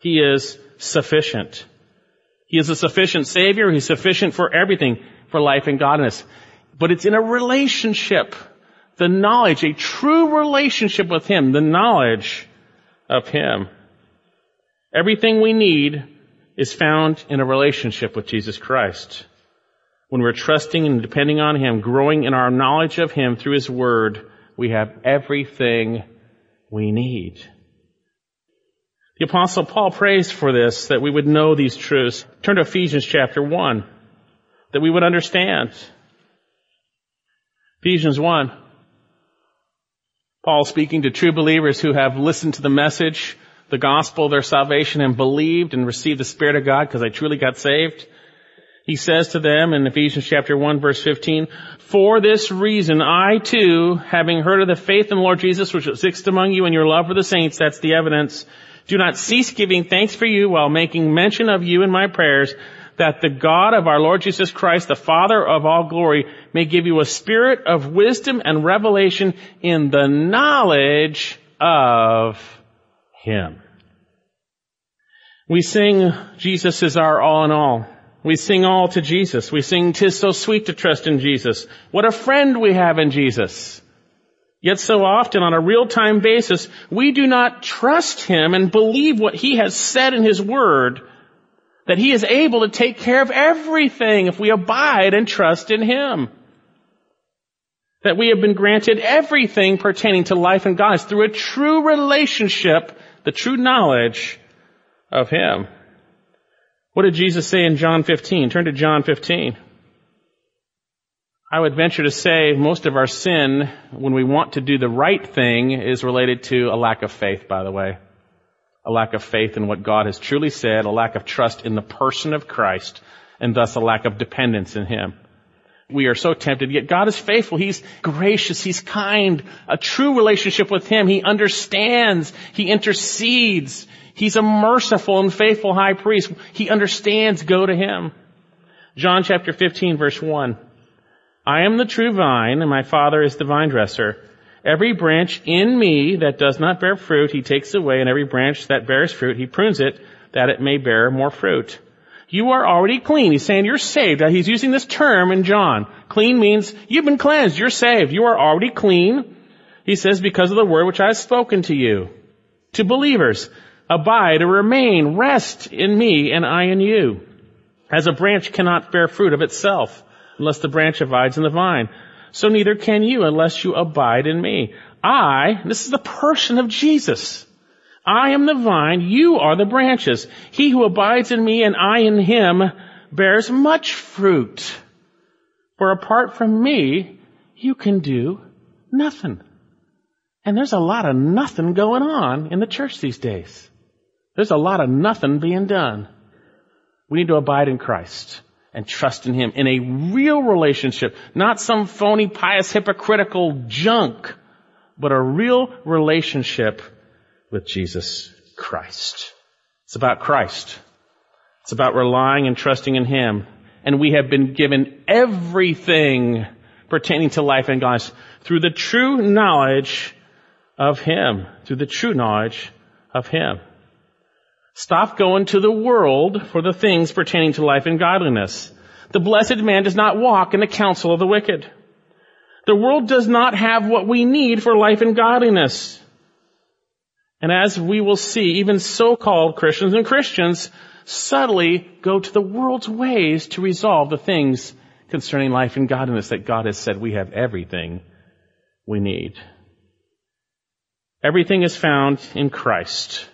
He is sufficient. He is a sufficient Savior. He's sufficient for everything, for life and godliness. But it's in a relationship. The knowledge, a true relationship with Him, the knowledge of Him. Everything we need is found in a relationship with Jesus Christ. When we're trusting and depending on Him, growing in our knowledge of Him through His Word, we have everything we need. The apostle Paul prays for this, that we would know these truths. Turn to Ephesians chapter 1, that we would understand. Ephesians 1. Paul speaking to true believers who have listened to the message, the gospel their salvation and believed and received the Spirit of God because they truly got saved. He says to them in Ephesians chapter 1 verse 15, For this reason I too, having heard of the faith in the Lord Jesus which exists among you and your love for the saints, that's the evidence, do not cease giving thanks for you while making mention of you in my prayers, that the God of our Lord Jesus Christ, the Father of all glory, may give you a spirit of wisdom and revelation in the knowledge of Him. We sing, Jesus is our all in all. We sing all to Jesus. We sing, tis so sweet to trust in Jesus. What a friend we have in Jesus. Yet so often on a real-time basis, we do not trust Him and believe what He has said in His Word, that He is able to take care of everything if we abide and trust in Him. That we have been granted everything pertaining to life and godliness through a true relationship, the true knowledge of Him. What did Jesus say in John 15? Turn to John 15. I would venture to say most of our sin, when we want to do the right thing, is related to a lack of faith, by the way. A lack of faith in what God has truly said, a lack of trust in the person of Christ, and thus a lack of dependence in Him. We are so tempted, yet God is faithful. He's gracious. He's kind. A true relationship with Him. He understands. He intercedes. He's a merciful and faithful high priest. He understands. Go to Him. John chapter 15 verse 1. I am the true vine and my Father is the vine dresser. Every branch in me that does not bear fruit, He takes away, and every branch that bears fruit, He prunes it that it may bear more fruit. You are already clean. He's saying you're saved. He's using this term in John. Clean means you've been cleansed. You're saved. You are already clean. He says because of the word which I have spoken to you. To believers, abide or remain, rest in me and I in you. As a branch cannot bear fruit of itself unless the branch abides in the vine. So neither can you unless you abide in me. I, this is the person of Jesus. I am the vine, you are the branches. He who abides in me and I in him bears much fruit. For apart from me, you can do nothing. And there's a lot of nothing going on in the church these days. There's a lot of nothing being done. We need to abide in Christ and trust in Him in a real relationship, not some phony, pious, hypocritical junk, but a real relationship with Jesus Christ. It's about Christ. It's about relying and trusting in Him. And we have been given everything pertaining to life and godliness through the true knowledge of Him. Through the true knowledge of Him. Stop going to the world for the things pertaining to life and godliness. The blessed man does not walk in the counsel of the wicked. The world does not have what we need for life and godliness. And as we will see, even so-called Christians and Christians subtly go to the world's ways to resolve the things concerning life and godliness that God has said we have everything we need. Everything is found in Christ.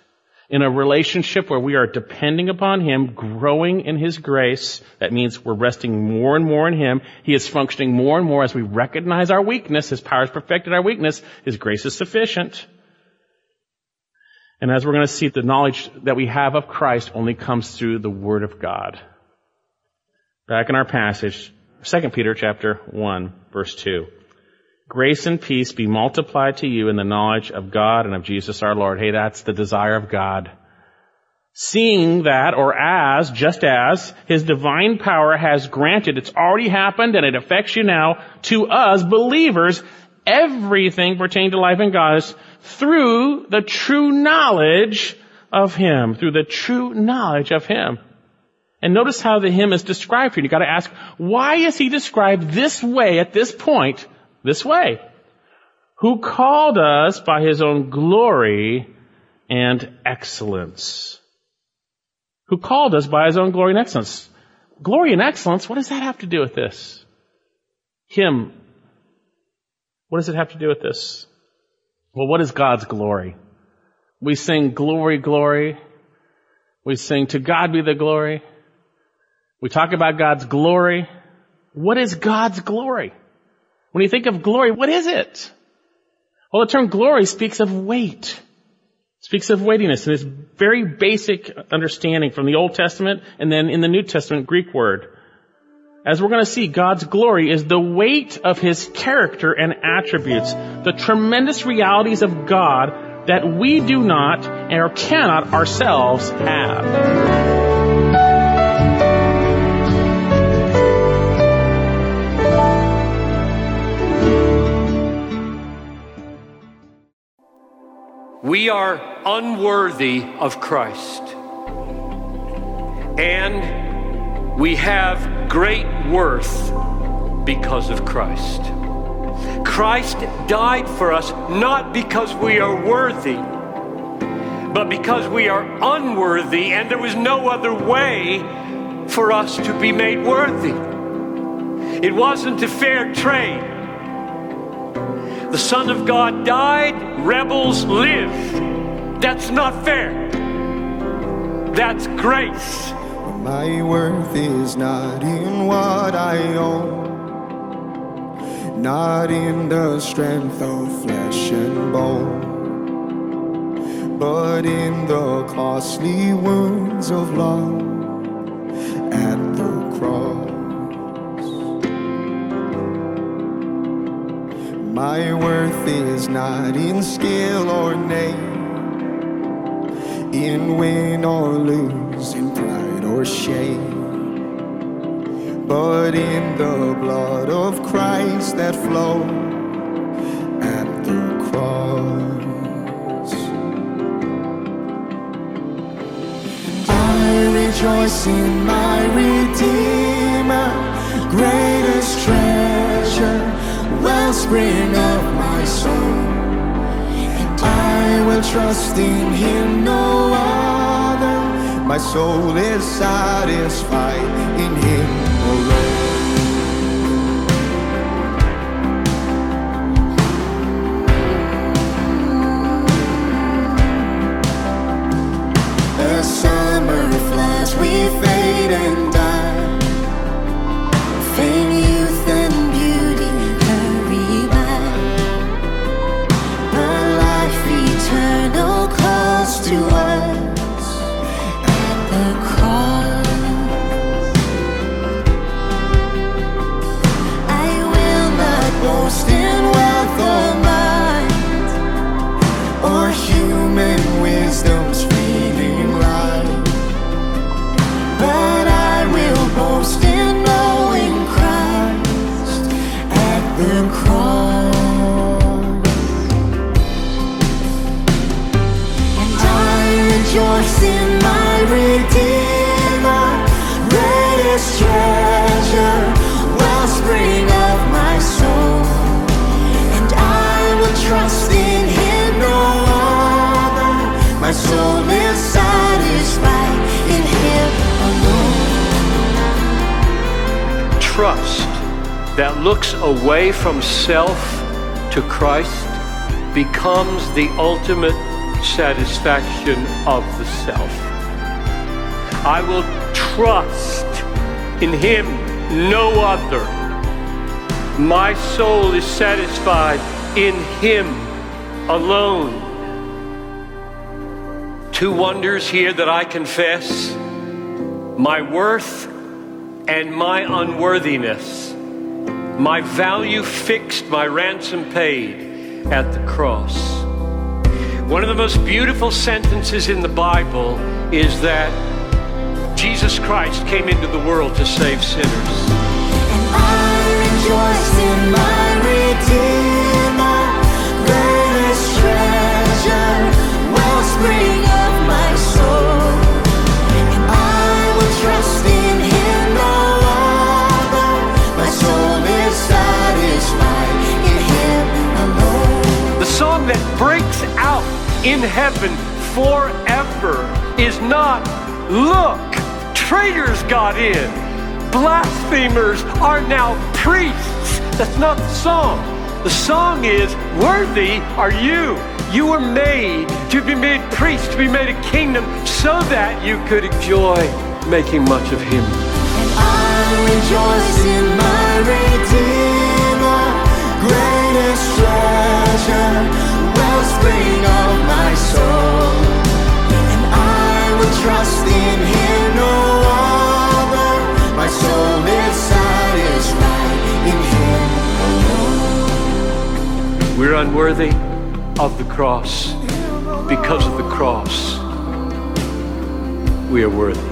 In a relationship where we are depending upon Him, growing in His grace, that means we're resting more and more in Him. He is functioning more and more as we recognize our weakness. His power has perfected our weakness. His grace is sufficient. And as we're going to see, the knowledge that we have of Christ only comes through the Word of God. Back in our passage, 2 Peter chapter 1, verse 2. Grace and peace be multiplied to you in the knowledge of God and of Jesus our Lord. Hey, that's the desire of God. Seeing that, or as, just as, His divine power has granted, it's already happened and it affects you now, to us believers, everything pertaining to life and godliness through the true knowledge of Him. Through the true knowledge of Him. And notice how the Him is described here. You gotta ask, why is he described this way at this point, this way? Who called us by his own glory and excellence? Who called us by his own glory and excellence? Glory and excellence, what does that have to do with this? Him. What does it have to do with this? Well, what is God's glory? We sing glory, glory. We sing to God be the glory. We talk about God's glory. What is God's glory? When you think of glory, what is it? Well, the term glory speaks of weight. Speaks of weightiness and it's very basic understanding from the Old Testament and then in the New Testament Greek word. As we're going to see, God's glory is the weight of His character and attributes, the tremendous realities of God that we do not or cannot ourselves have. We are unworthy of Christ. And we have great worth because of Christ. Christ died for us not because we are worthy, but because we are unworthy, and there was no other way for us to be made worthy. It wasn't a fair trade. The Son of God died, rebels live. That's not fair. That's grace. My worth is not in what I own, not in the strength of flesh and bone, but in the costly wounds of love at My worth is not in skill or name, in win or lose, in pride or shame, but in the blood of Christ that flowed at the cross. I rejoice in my Redeemer, treasure, wellspring of my soul. And I will trust in him no other. My soul is satisfied in him looks away from self to Christ becomes the ultimate satisfaction of the self. I will trust in Him, no other. My soul is satisfied in Him alone. Two wonders here that I confess my worth and my unworthiness, my value fixed, my ransom paid at the cross. One of the most beautiful sentences in the Bible is that Jesus Christ came into the world to save sinners. And I rejoice in my Redeemer, breaks out in heaven forever is not, look, traitors got in. Blasphemers are now priests. That's not the song. The song is, worthy are you. You were made to be made priest, to be made a kingdom, so that you could enjoy making much of Him. And I rejoice in my Redeemer, greatest treasure, We're unworthy of the cross. Because of the cross, we are worthy.